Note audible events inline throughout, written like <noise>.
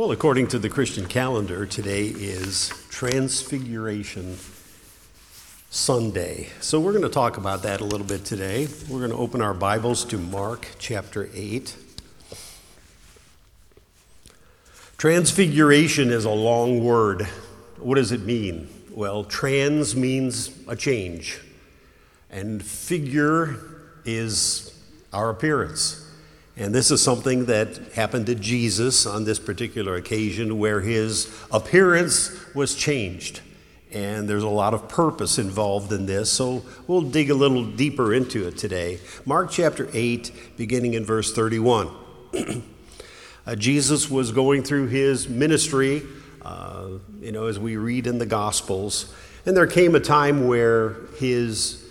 Well, according to the Christian calendar, today is Transfiguration Sunday. So we're going to talk about that a little bit today. We're going to open our Bibles to Mark chapter 8. Transfiguration is a long word. What does it mean? Well, trans means a change, and figure is our appearance. And this is something that happened to Jesus on this particular occasion where his appearance was changed. And there's a lot of purpose involved in this, so we'll dig a little deeper into it today. Mark chapter 8, beginning in verse 31. <clears throat> uh, Jesus was going through his ministry, uh, you know, as we read in the Gospels, and there came a time where his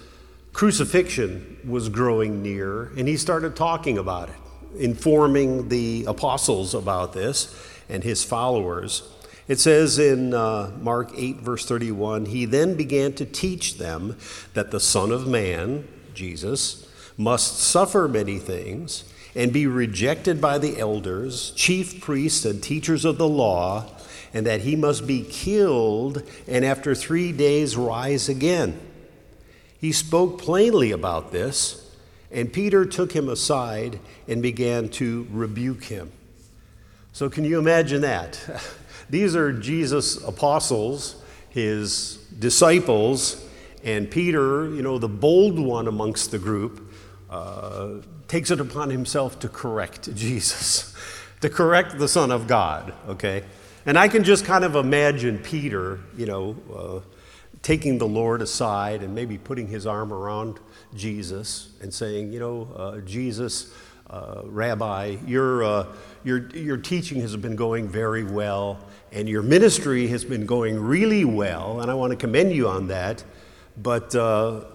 crucifixion was growing near, and he started talking about it, informing the apostles about this and his followers. It says in uh, Mark 8, verse 31, he then began to teach them that the Son of Man, Jesus, must suffer many things and be rejected by the elders, chief priests, and teachers of the law, and that he must be killed and after three days rise again. He spoke plainly about this, and Peter took him aside and began to rebuke him. So, can you imagine that? <laughs> These are Jesus' apostles, his disciples, and Peter, you know, the bold one amongst the group, uh, takes it upon himself to correct <laughs> Jesus, to correct the Son of God, okay? And I can just kind of imagine Peter, you know, uh, taking the Lord aside and maybe putting his arm around Jesus and saying, you know, uh, Jesus, uh, Rabbi, your, uh, your, your teaching has been going very well and your ministry has been going really well, and I want to commend you on that. But, uh,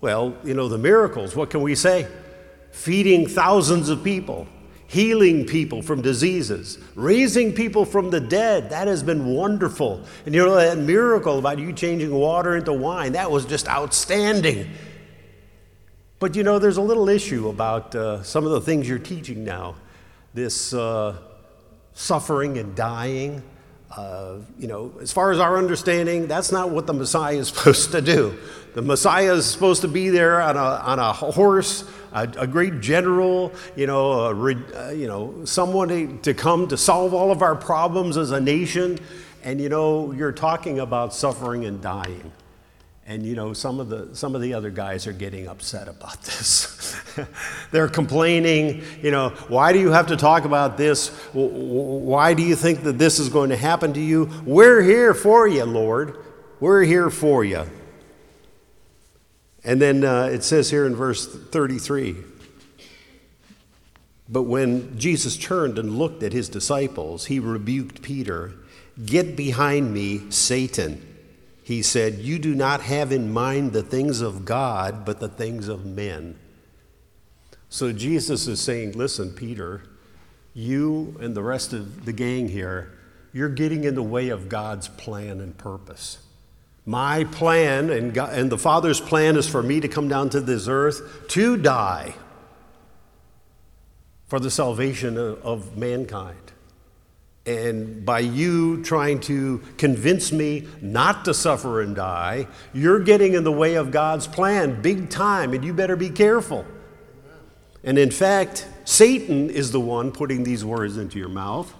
well, you know, the miracles, what can we say? Feeding thousands of people, healing people from diseases, raising people from the dead, that has been wonderful. And you know, that miracle about you changing water into wine, that was just outstanding. But you know, there's a little issue about uh, some of the things you're teaching now. This. Uh, suffering and dying. Uh, you know, as far as our understanding, that's not what the Messiah is <laughs> supposed to do. The Messiah is supposed to be there on a, on a horse, a, a great general, you know, a, uh, you know, someone to, to come to solve all of our problems as a nation. And you know, you're talking about suffering and dying. And you know, some of the some of the other guys are getting upset about <laughs> this. They're complaining, you know, why do you have to talk about this? Why do you think that this is going to happen to you? We're here for you, Lord. We're here for you. And then uh, it says here in verse 33 But when Jesus turned and looked at his disciples, he rebuked Peter Get behind me, Satan he said, You do not have in mind the things of God, but the things of men. So Jesus is saying, Listen, Peter, you and the rest of the gang here, you're getting in the way of God's plan and purpose. My plan and, God, and the Father's plan is for me to come down to this earth to die for the salvation of, of mankind. And by you trying to convince me not to suffer and die, you're getting in the way of God's plan big time, and you better be careful. And in fact, Satan is the one putting these words into your mouth,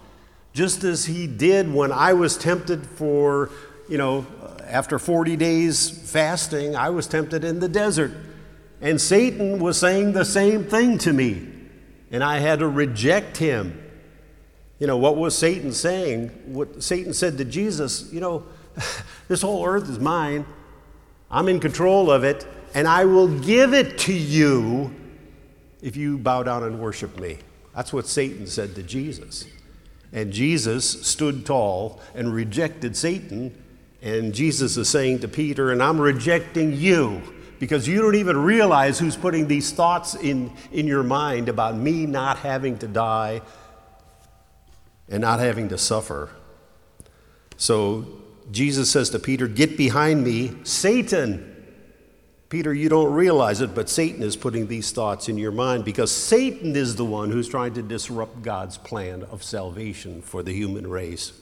just as he did when I was tempted for, you know, after 40 days fasting, I was tempted in the desert. And Satan was saying the same thing to me, and I had to reject him you know, what was Satan saying? What Satan said to Jesus, you know, <laughs> this whole earth is mine. I'm in control of it, and I will give it to you if you bow down and worship me. That's what Satan said to Jesus. And Jesus stood tall and rejected Satan. And Jesus is saying to Peter, and I'm rejecting you because you don't even realize who's putting these thoughts in, in your mind about me not having to die and not having to suffer. So Jesus says to Peter, Get behind me, Satan. Peter, you don't realize it, but Satan is putting these thoughts in your mind because Satan is the one who's trying to disrupt God's plan of salvation for the human race.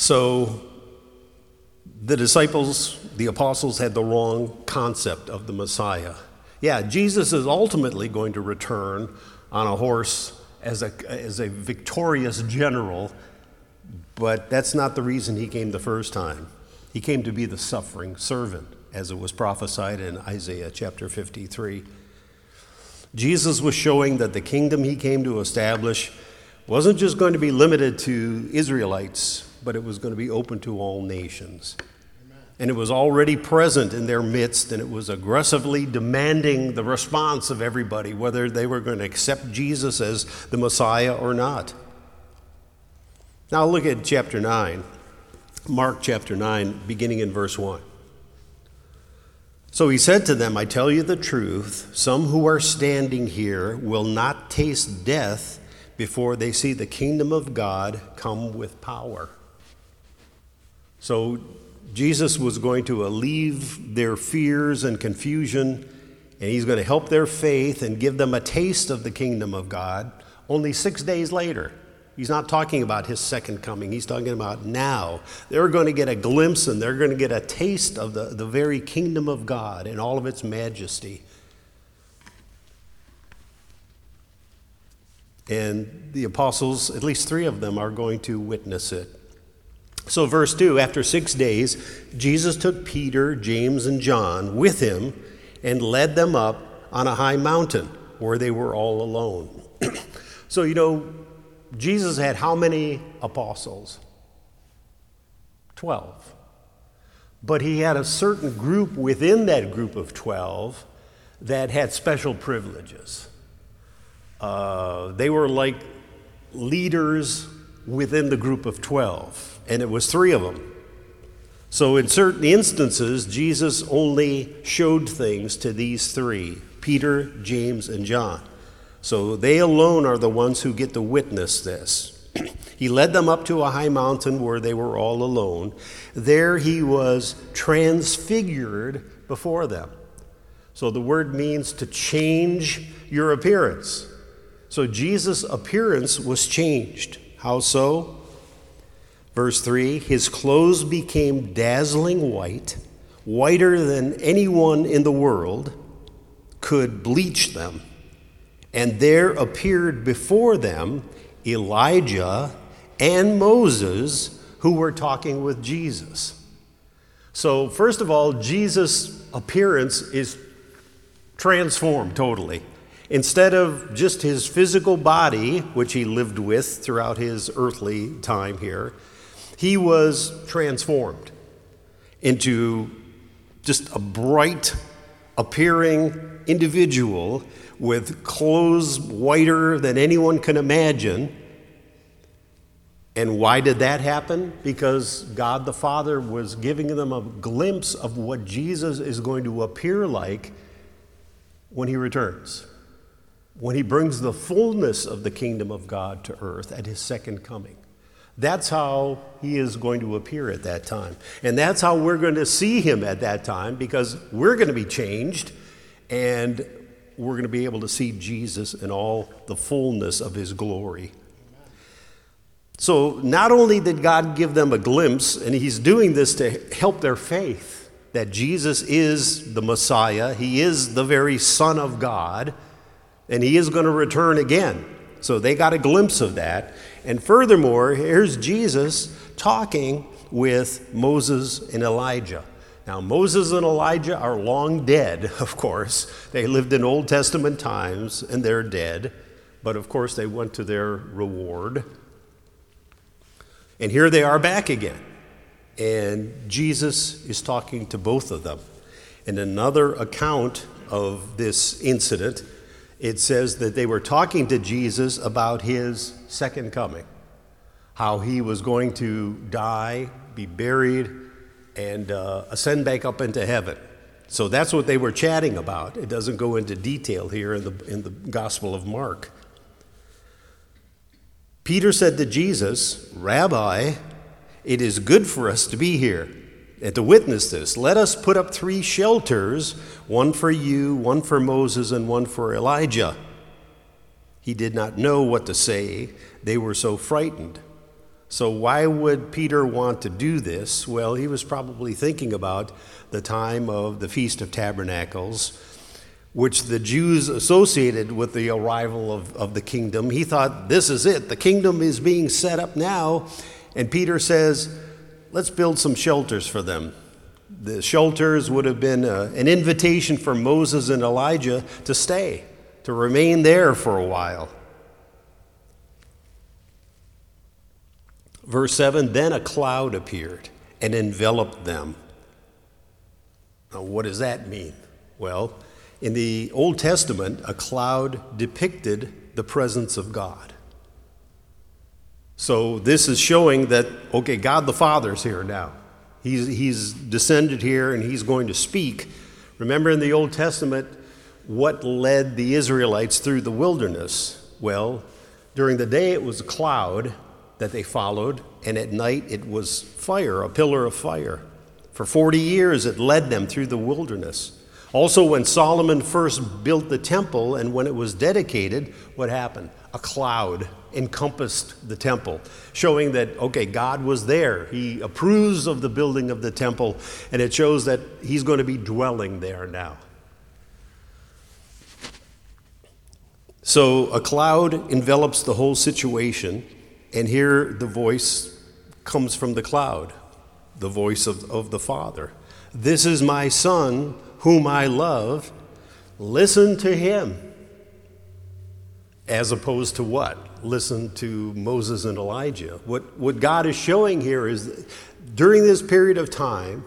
So the disciples, the apostles, had the wrong concept of the Messiah. Yeah, Jesus is ultimately going to return on a horse as a, as a victorious general, but that's not the reason he came the first time. He came to be the suffering servant, as it was prophesied in Isaiah chapter 53. Jesus was showing that the kingdom he came to establish wasn't just going to be limited to Israelites, but it was going to be open to all nations. And it was already present in their midst, and it was aggressively demanding the response of everybody, whether they were going to accept Jesus as the Messiah or not. Now, look at chapter 9. Mark chapter 9, beginning in verse 1. So he said to them, I tell you the truth, some who are standing here will not taste death before they see the kingdom of God come with power. So Jesus was going to alleviate their fears and confusion, and he's going to help their faith and give them a taste of the kingdom of God only six days later. He's not talking about his second coming. He's talking about now. They're going to get a glimpse and they're going to get a taste of the, the very kingdom of God in all of its majesty. And the apostles, at least three of them, are going to witness it. So, verse 2 After six days, Jesus took Peter, James, and John with him and led them up on a high mountain where they were all alone. <clears throat> so, you know, Jesus had how many apostles? Twelve. But he had a certain group within that group of 12 that had special privileges. Uh, they were like leaders within the group of 12, and it was three of them. So, in certain instances, Jesus only showed things to these three Peter, James, and John. So they alone are the ones who get to witness this. <clears throat> he led them up to a high mountain where they were all alone. There he was transfigured before them. So the word means to change your appearance. So Jesus' appearance was changed. How so? Verse 3 His clothes became dazzling white, whiter than anyone in the world could bleach them. And there appeared before them Elijah and Moses who were talking with Jesus. So, first of all, Jesus' appearance is transformed totally. Instead of just his physical body, which he lived with throughout his earthly time here, he was transformed into just a bright appearing individual with clothes whiter than anyone can imagine. And why did that happen? Because God the Father was giving them a glimpse of what Jesus is going to appear like when he returns, when he brings the fullness of the kingdom of God to earth at his second coming. That's how he is going to appear at that time. And that's how we're going to see him at that time because we're going to be changed and we're going to be able to see Jesus in all the fullness of his glory. So, not only did God give them a glimpse, and he's doing this to help their faith that Jesus is the Messiah, he is the very Son of God, and he is going to return again. So, they got a glimpse of that. And furthermore, here's Jesus talking with Moses and Elijah. Now, Moses and Elijah are long dead, <laughs> of course. They lived in Old Testament times and they're dead, but of course they went to their reward. And here they are back again. And Jesus is talking to both of them. In another account of this incident, it says that they were talking to Jesus about his second coming, how he was going to die, be buried, and uh, ascend back up into heaven. So that's what they were chatting about. It doesn't go into detail here in the, in the Gospel of Mark. Peter said to Jesus, Rabbi, it is good for us to be here. And to witness this. Let us put up three shelters one for you, one for Moses, and one for Elijah. He did not know what to say, they were so frightened. So, why would Peter want to do this? Well, he was probably thinking about the time of the Feast of Tabernacles, which the Jews associated with the arrival of, of the kingdom. He thought, this is it. The kingdom is being set up now. And Peter says, let's build some shelters for them. The shelters would have been a, uh, an invitation for Moses and Elijah to stay, to remain there for a while. Verse 7 Then a cloud appeared and enveloped them. Now, what does that mean? Well, in the Old Testament, a cloud depicted the presence of God. So this is showing that, okay, God the Father's here now. He's, he's descended here and he's going to speak. Remember in the Old Testament, what led the Israelites through the wilderness? Well, during the day it was a cloud, that they followed, and at night it was fire, a pillar of fire. For 40 years it led them through the wilderness. Also, when Solomon first built the temple and when it was dedicated, what happened? A cloud encompassed the temple, showing that, okay, God was there. He approves of the building of the temple, and it shows that He's going to be dwelling there now. So, a cloud envelops the whole situation. And here the voice comes from the cloud, the voice of, of the Father. This is my Son, whom I love. Listen to him. As opposed to what? Listen to Moses and Elijah. What, what God is showing here is during this period of time,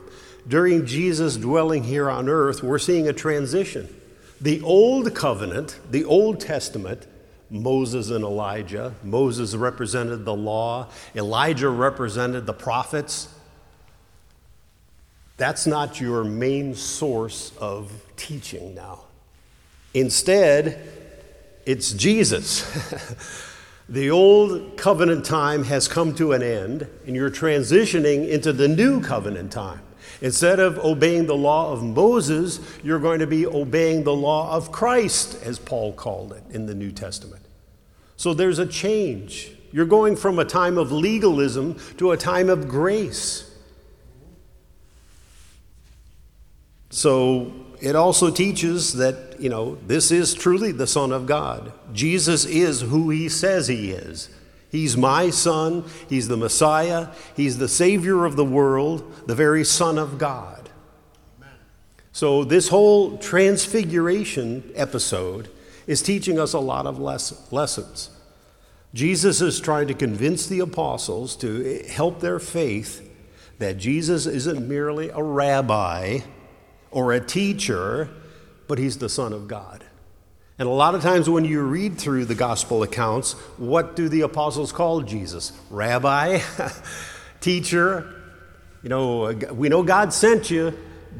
during Jesus dwelling here on earth, we're seeing a transition. The Old Covenant, the Old Testament, Moses and Elijah. Moses represented the law, Elijah represented the prophets. That's not your main source of teaching now. Instead, it's Jesus. <laughs> the old covenant time has come to an end, and you're transitioning into the new covenant time. Instead of obeying the law of Moses, you're going to be obeying the law of Christ, as Paul called it in the New Testament. So there's a change. You're going from a time of legalism to a time of grace. So it also teaches that, you know, this is truly the Son of God. Jesus is who he says he is. He's my Son, He's the Messiah, He's the Savior of the world, the very Son of God. So, this whole transfiguration episode is teaching us a lot of lessons. Jesus is trying to convince the apostles to help their faith that Jesus isn't merely a rabbi or a teacher, but he's the Son of God. And a lot of times when you read through the gospel accounts, what do the apostles call Jesus? Rabbi, <laughs> teacher. You know, we know God sent you,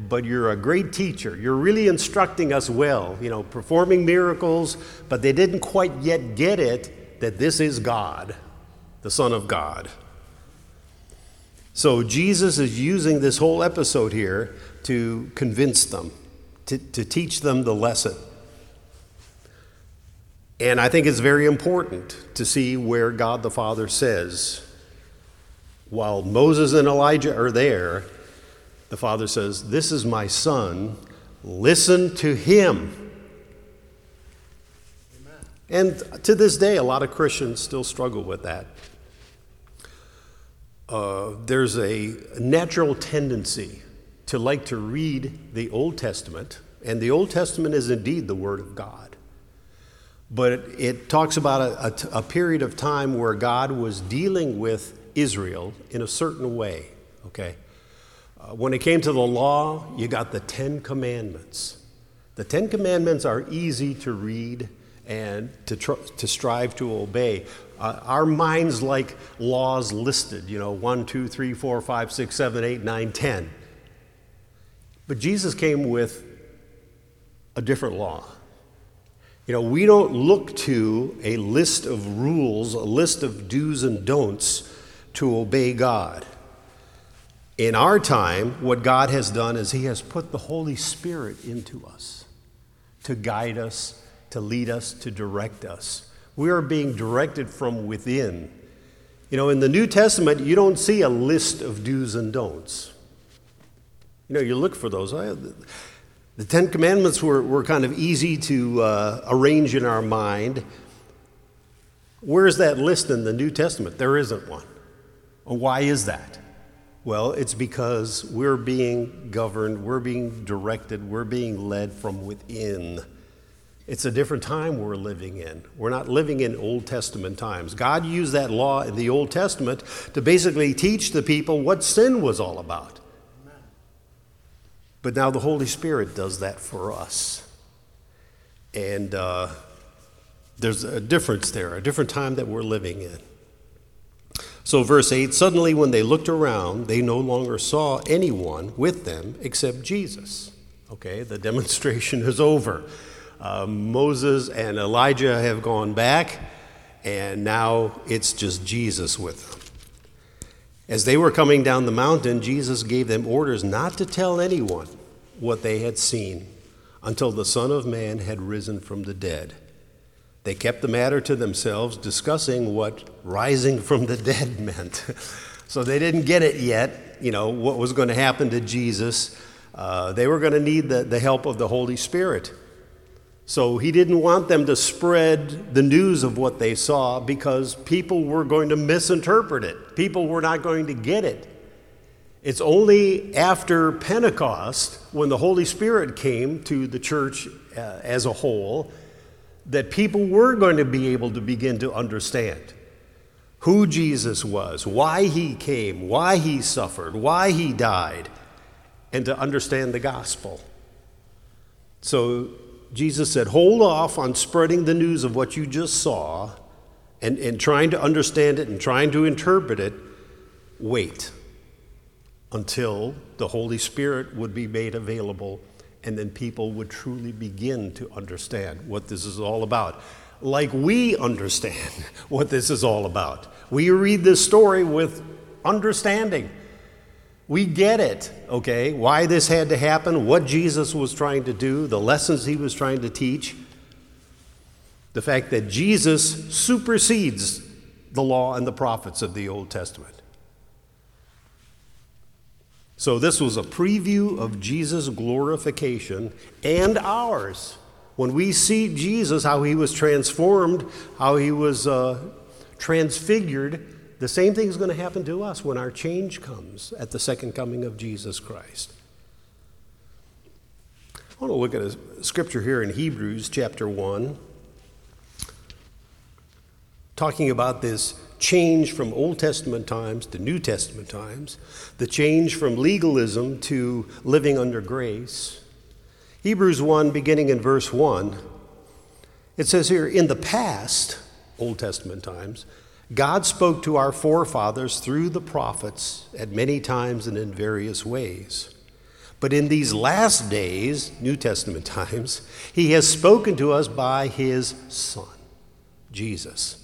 but you're a great teacher. You're really instructing us well, you know, performing miracles, but they didn't quite yet get it that this is God, the Son of God. So Jesus is using this whole episode here to convince them, to, to teach them the lesson. And I think it's very important to see where God the Father says, while Moses and Elijah are there, the father says, This is my son, listen to him. Amen. And to this day, a lot of Christians still struggle with that. Uh, there's a natural tendency to like to read the Old Testament, and the Old Testament is indeed the Word of God. But it, it talks about a, a, a period of time where God was dealing with Israel in a certain way, okay? Uh, when it came to the law, you got the Ten Commandments. The Ten Commandments are easy to read and to, tr- to strive to obey. Uh, our minds like laws listed, you know, 1, 2, 3, 4, 5, 6, 7, 8, 9, 10. But Jesus came with a different law. You know, we don't look to a list of rules, a list of do's and don'ts to obey God. In our time, what God has done is He has put the Holy Spirit into us to guide us, to lead us, to direct us. We are being directed from within. You know, in the New Testament, you don't see a list of do's and don'ts. You know, you look for those. The Ten Commandments were, were kind of easy to uh, arrange in our mind. Where's that list in the New Testament? There isn't one. Why is that? Well, it's because we're being governed, we're being directed, we're being led from within. It's a different time we're living in. We're not living in Old Testament times. God used that law in the Old Testament to basically teach the people what sin was all about. But now the Holy Spirit does that for us. And uh, there's a difference there, a different time that we're living in. So, verse 8 suddenly, when they looked around, they no longer saw anyone with them except Jesus. Okay, the <laughs> demonstration is over. Uh, Moses and Elijah have gone back, and now it's just Jesus with them. As they were coming down the mountain, Jesus gave them orders not to tell anyone what they had seen until the Son of Man had risen from the dead. They kept the matter to themselves, discussing what rising from the dead <laughs> meant. so they didn't get it yet, you know, what was going to happen to Jesus. Uh, they were going to need the, the help of the Holy Spirit. So he didn't want them to spread the news of what they saw because people were going to misinterpret it. People were not going to get it. It's only after Pentecost, when the Holy Spirit came to the church uh, as a whole, that people were going to be able to begin to understand who Jesus was, why he came, why he suffered, why he died, and to understand the gospel. So Jesus said, Hold off on spreading the news of what you just saw and, and trying to understand it and trying to interpret it. Wait until the Holy Spirit would be made available and then people would truly begin to understand what this is all about. Like we understand <laughs> what this is all about. We read this story with understanding. We get it, okay, why this had to happen, what Jesus was trying to do, the lessons he was trying to teach, the fact that Jesus supersedes the law and the prophets of the Old Testament. So, this was a preview of Jesus' glorification and ours. When we see Jesus, how he was transformed, how he was uh, transfigured, the same thing is going to happen to us when our change comes at the second coming of Jesus Christ. I want to look at a scripture here in Hebrews chapter 1, talking about this change from Old Testament times to New Testament times, the change from legalism to living under grace. Hebrews 1, beginning in verse 1, it says here, In the past, Old Testament times, God spoke to our forefathers through the prophets at many times and in various ways. But in these last days, New Testament <laughs> times, He has spoken to us by His Son, Jesus.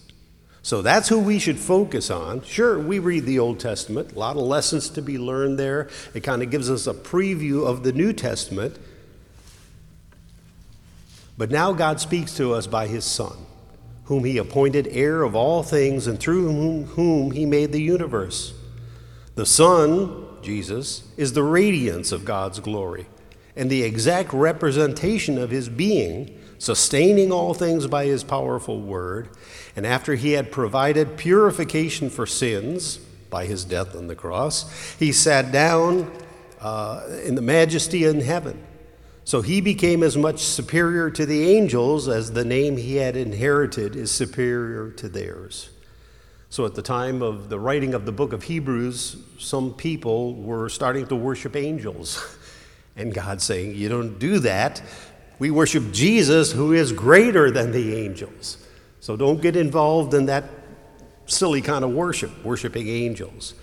So that's who we should focus on. Sure, we read the Old Testament, a lot of lessons to be learned there. It kind of gives us a preview of the New Testament. But now God speaks to us by His Son, whom He appointed heir of all things and through whom, He made the universe. The Son, Jesus, is the radiance of God's glory and the exact representation of His being sustaining all things by his powerful word. And after he had provided purification for sins by his death on the cross, he sat down uh, in the majesty in heaven. So he became as much superior to the angels as the name he had inherited is superior to theirs. So at the time of the writing of the book of Hebrews, some people were starting to worship angels. <laughs> And God saying, You don't do that we worship Jesus, who is greater than the angels. So don't get involved in that silly kind of worship, worshiping angels.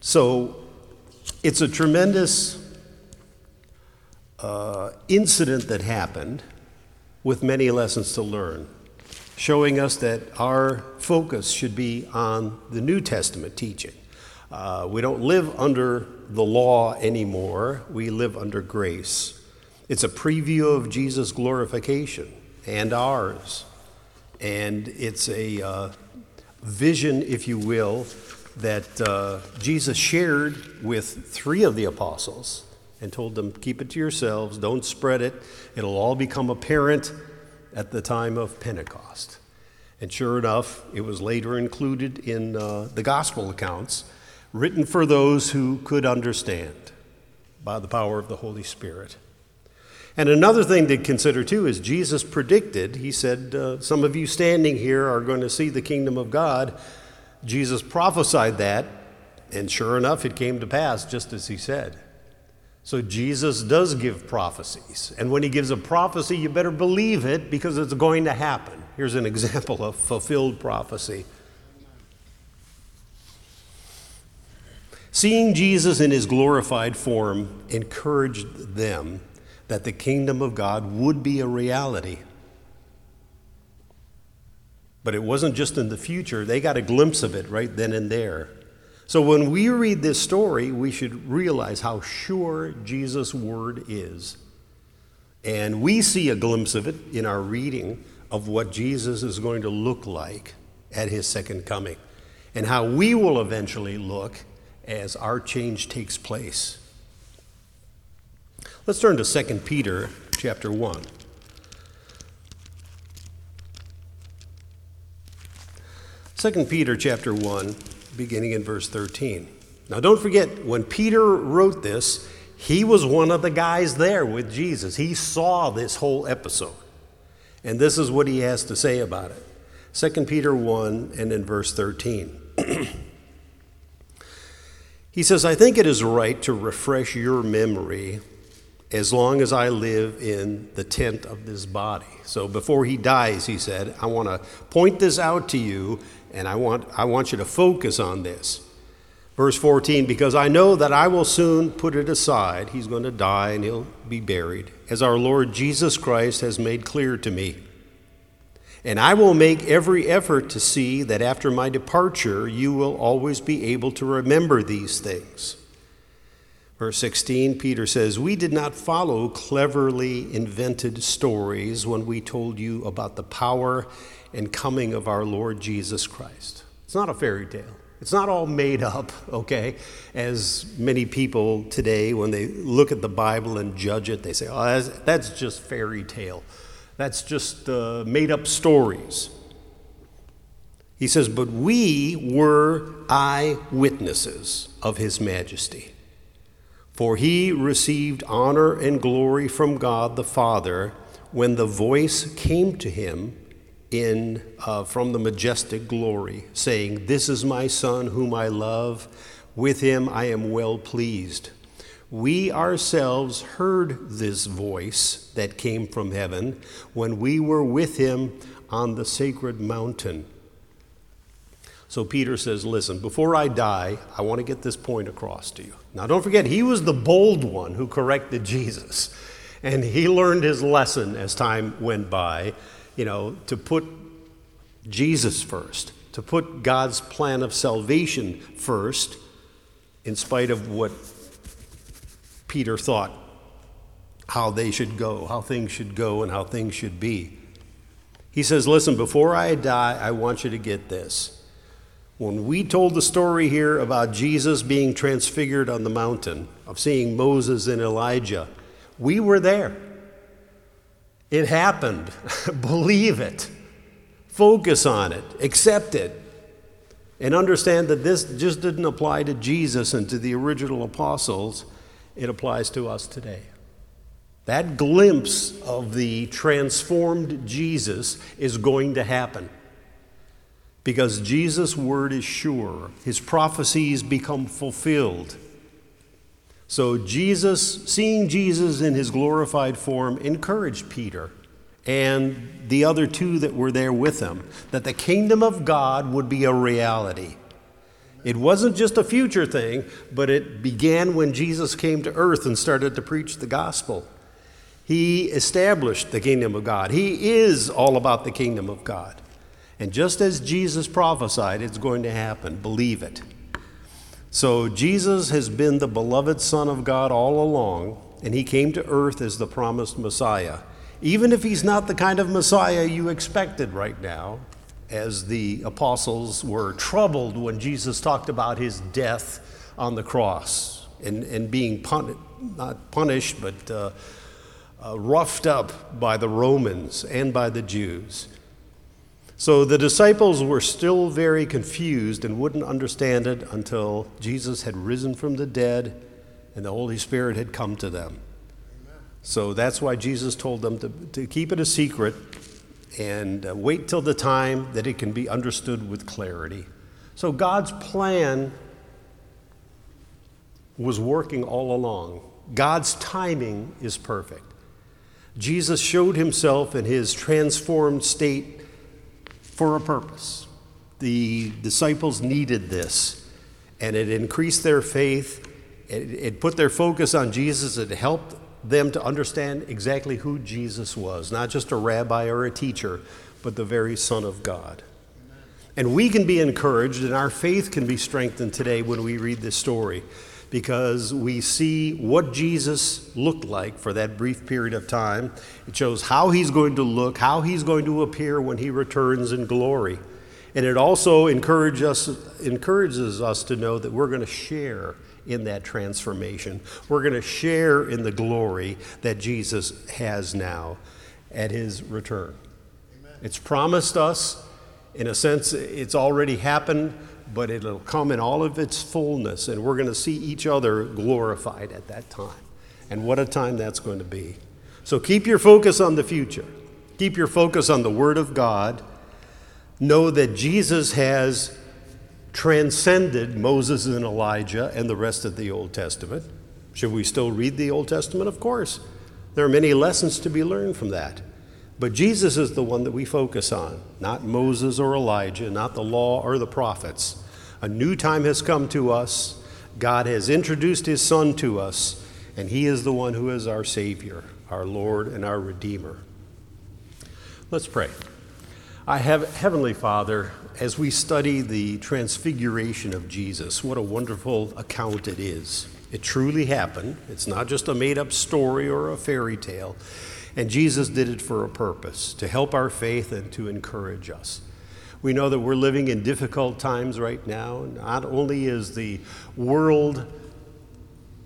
So it's a tremendous uh, incident that happened with many lessons to learn, showing us that our focus should be on the New Testament teaching, Uh, we don't live under the law anymore, we live under grace. It's a preview of Jesus' glorification and ours. And it's a uh, vision, if you will, that uh, Jesus shared with three of the apostles and told them, Keep it to yourselves, don't spread it. It'll all become apparent at the time of Pentecost. And sure enough, it was later included in uh, the gospel accounts, written for those who could understand by the power of the Holy Spirit. And another thing to consider too is Jesus predicted, he said, uh, Some of you standing here are going to see the kingdom of God. Jesus prophesied that, and sure enough, it came to pass just as he said. So Jesus does give prophecies. And when he gives a prophecy, you better believe it because it's going to happen. Here's an example of fulfilled prophecy. Seeing Jesus in his glorified form encouraged them that the kingdom of God would be a reality. But it wasn't just in the future, they got a glimpse of it right then and there. So when we read this story, we should realize how sure Jesus' word is. And we see a glimpse of it in our reading of what Jesus is going to look like at his second coming and how we will eventually look as our change takes place. Let's turn to 2 Peter chapter 1. 2 Peter chapter 1, beginning in verse 13. Now don't forget, when Peter wrote this, he was one of the guys there with Jesus. He saw this whole episode. And this is what he has to say about it. 2 Peter 1 and in verse 13. <clears throat> he says, I think it is right to refresh your memory as long as I live in the tent of this body. So before he dies, he said, I want to point this out to you, and I want, I want you to focus on this. Verse 14, because I know that I will soon put it aside. He's going to die and he'll be buried, as our Lord Jesus Christ has made clear to me. And I will make every effort to see that after my departure, you will always be able to remember these things Verse 16, Peter says, We did not follow cleverly invented stories when we told you about the power and coming of our Lord Jesus Christ. It's not a fairy tale. It's not all made up, okay? As many people today, when they look at the Bible and judge it, they say, oh, that's, that's just fairy tale. That's just uh, made up stories. He says, But we were eyewitnesses of his majesty. For he received honor and glory from God the Father when the voice came to him in, uh, from the majestic glory, saying, This is my Son whom I love, with him I am well pleased. We ourselves heard this voice that came from heaven when we were with him on the sacred mountain. So Peter says, Listen, before I die, I want to get this point across to you. Now, don't forget, he was the bold one who corrected Jesus. And he learned his lesson as time went by, you know, to put Jesus first, to put God's plan of salvation first, in spite of what Peter thought how they should go, how things should go, and how things should be. He says, Listen, before I die, I want you to get this. When we told the story here about Jesus being transfigured on the mountain, of seeing Moses and Elijah, we were there. It happened. <laughs> Believe it. Focus on it. Accept it. And understand that this just didn't apply to Jesus and to the original apostles, it applies to us today. That glimpse of the transformed Jesus is going to happen because Jesus' word is sure. His prophecies become fulfilled. So, Jesus, seeing Jesus in his glorified form, encouraged Peter and the other two that were there with him that the kingdom of God would be a reality. It wasn't just a future thing, but it began when Jesus came to earth and started to preach the gospel. He established the kingdom of God. He is all about the kingdom of God. And just as Jesus prophesied, it's going to happen. Believe it. So Jesus has been the beloved Son of God all along, and he came to earth as the promised Messiah. Even if he's not the kind of Messiah you expected right now, as the apostles were troubled when Jesus talked about his death on the cross and, and being pun- not punished, but uh, uh, roughed up by the Romans and by the Jews. So the disciples were still very confused and wouldn't understand it until Jesus had risen from the dead and the Holy Spirit had come to them. So that's why Jesus told them to, to keep it a secret and uh, wait till the time that it can be understood with clarity. So God's plan was working all along. God's timing is perfect. Jesus showed himself in his transformed state for a purpose. The disciples needed this, and it increased their faith. It, it, put their focus on Jesus. It helped them to understand exactly who Jesus was not just a rabbi or a teacher, but the very Son of God. And we can be encouraged, and our faith can be strengthened today when we read this story because we see what Jesus looked like for that brief period of time. It shows how he's going to look, how he's going to appear when he returns in glory. And it also encourage us, encourages us to know that we're going to share in that transformation. We're going to share in the glory that Jesus has now at his return. Amen. It's promised us. In a sense, it's already happened but it'll come in all of its fullness, and we're going to see each other glorified at that time. And what a time that's going to be. So keep your focus on the future, keep your focus on the Word of God. Know that Jesus has transcended Moses and Elijah and the rest of the Old Testament. Should we still read the Old Testament? Of course. There are many lessons to be learned from that. But Jesus is the one that we focus on, not Moses or Elijah, not the law or the prophets. A new time has come to us. God has introduced his Son to us, and he is the one who is our Savior, our Lord, and our Redeemer. Let's pray. I have Heavenly Father, as we study the transfiguration of Jesus, what a wonderful account it is. It truly happened. It's not just a made up story or a fairy tale. And Jesus did it for a purpose to help our faith and to encourage us. We know that we're living in difficult times right now. Not only is the world,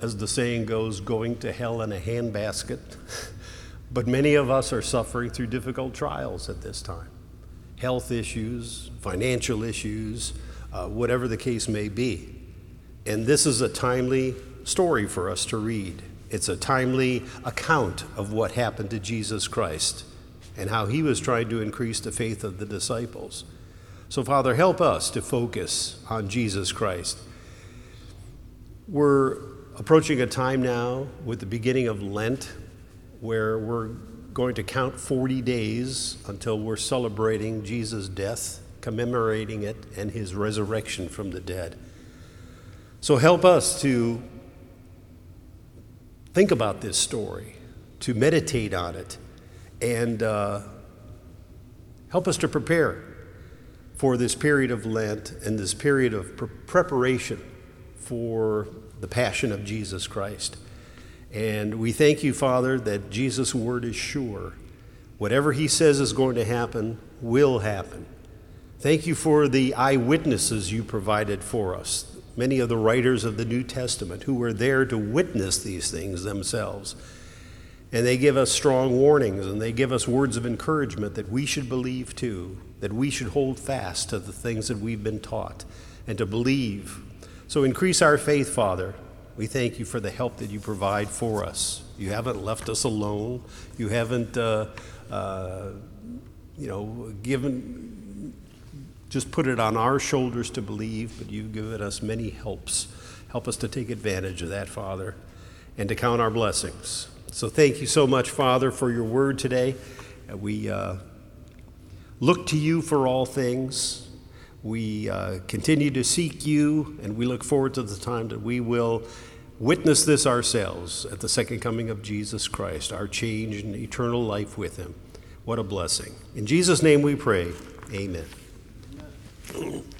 as the saying goes, going to hell in a handbasket, <laughs> but many of us are suffering through difficult trials at this time health issues, financial issues, uh, whatever the case may be. And this is a timely story for us to read. It's a timely account of what happened to Jesus Christ and how he was trying to increase the faith of the disciples. So, Father, help us to focus on Jesus Christ. We're approaching a time now with the beginning of Lent where we're going to count 40 days until we're celebrating Jesus' death, commemorating it, and his resurrection from the dead. So, help us to think about this story, to meditate on it, and uh, help us to prepare for this period of Lent and this period of pre- preparation for the passion of Jesus Christ. And we thank you, Father, that Jesus' word is sure. Whatever he says is going to happen will happen. Thank you for the eyewitnesses you provided for us, many of the writers of the New Testament who were there to witness these things themselves. And they give us strong warnings and they give us words of encouragement that we should believe too that we should hold fast to the things that we've been taught and to believe. So increase our faith, Father. We thank you for the help that you provide for us. You haven't left us alone. You haven't, uh, uh, you know, given, just put it on our shoulders to believe, but you've given us many helps. Help us to take advantage of that, Father, and to count our blessings. So thank you so much, Father, for your word today. We. Uh, look to you for all things. We uh, continue to seek you, and we look forward to the time that we will witness this ourselves at the second coming of Jesus Christ, our change and eternal life with him. What a blessing. In Jesus' name we pray. Amen. Amen. Mm-hmm.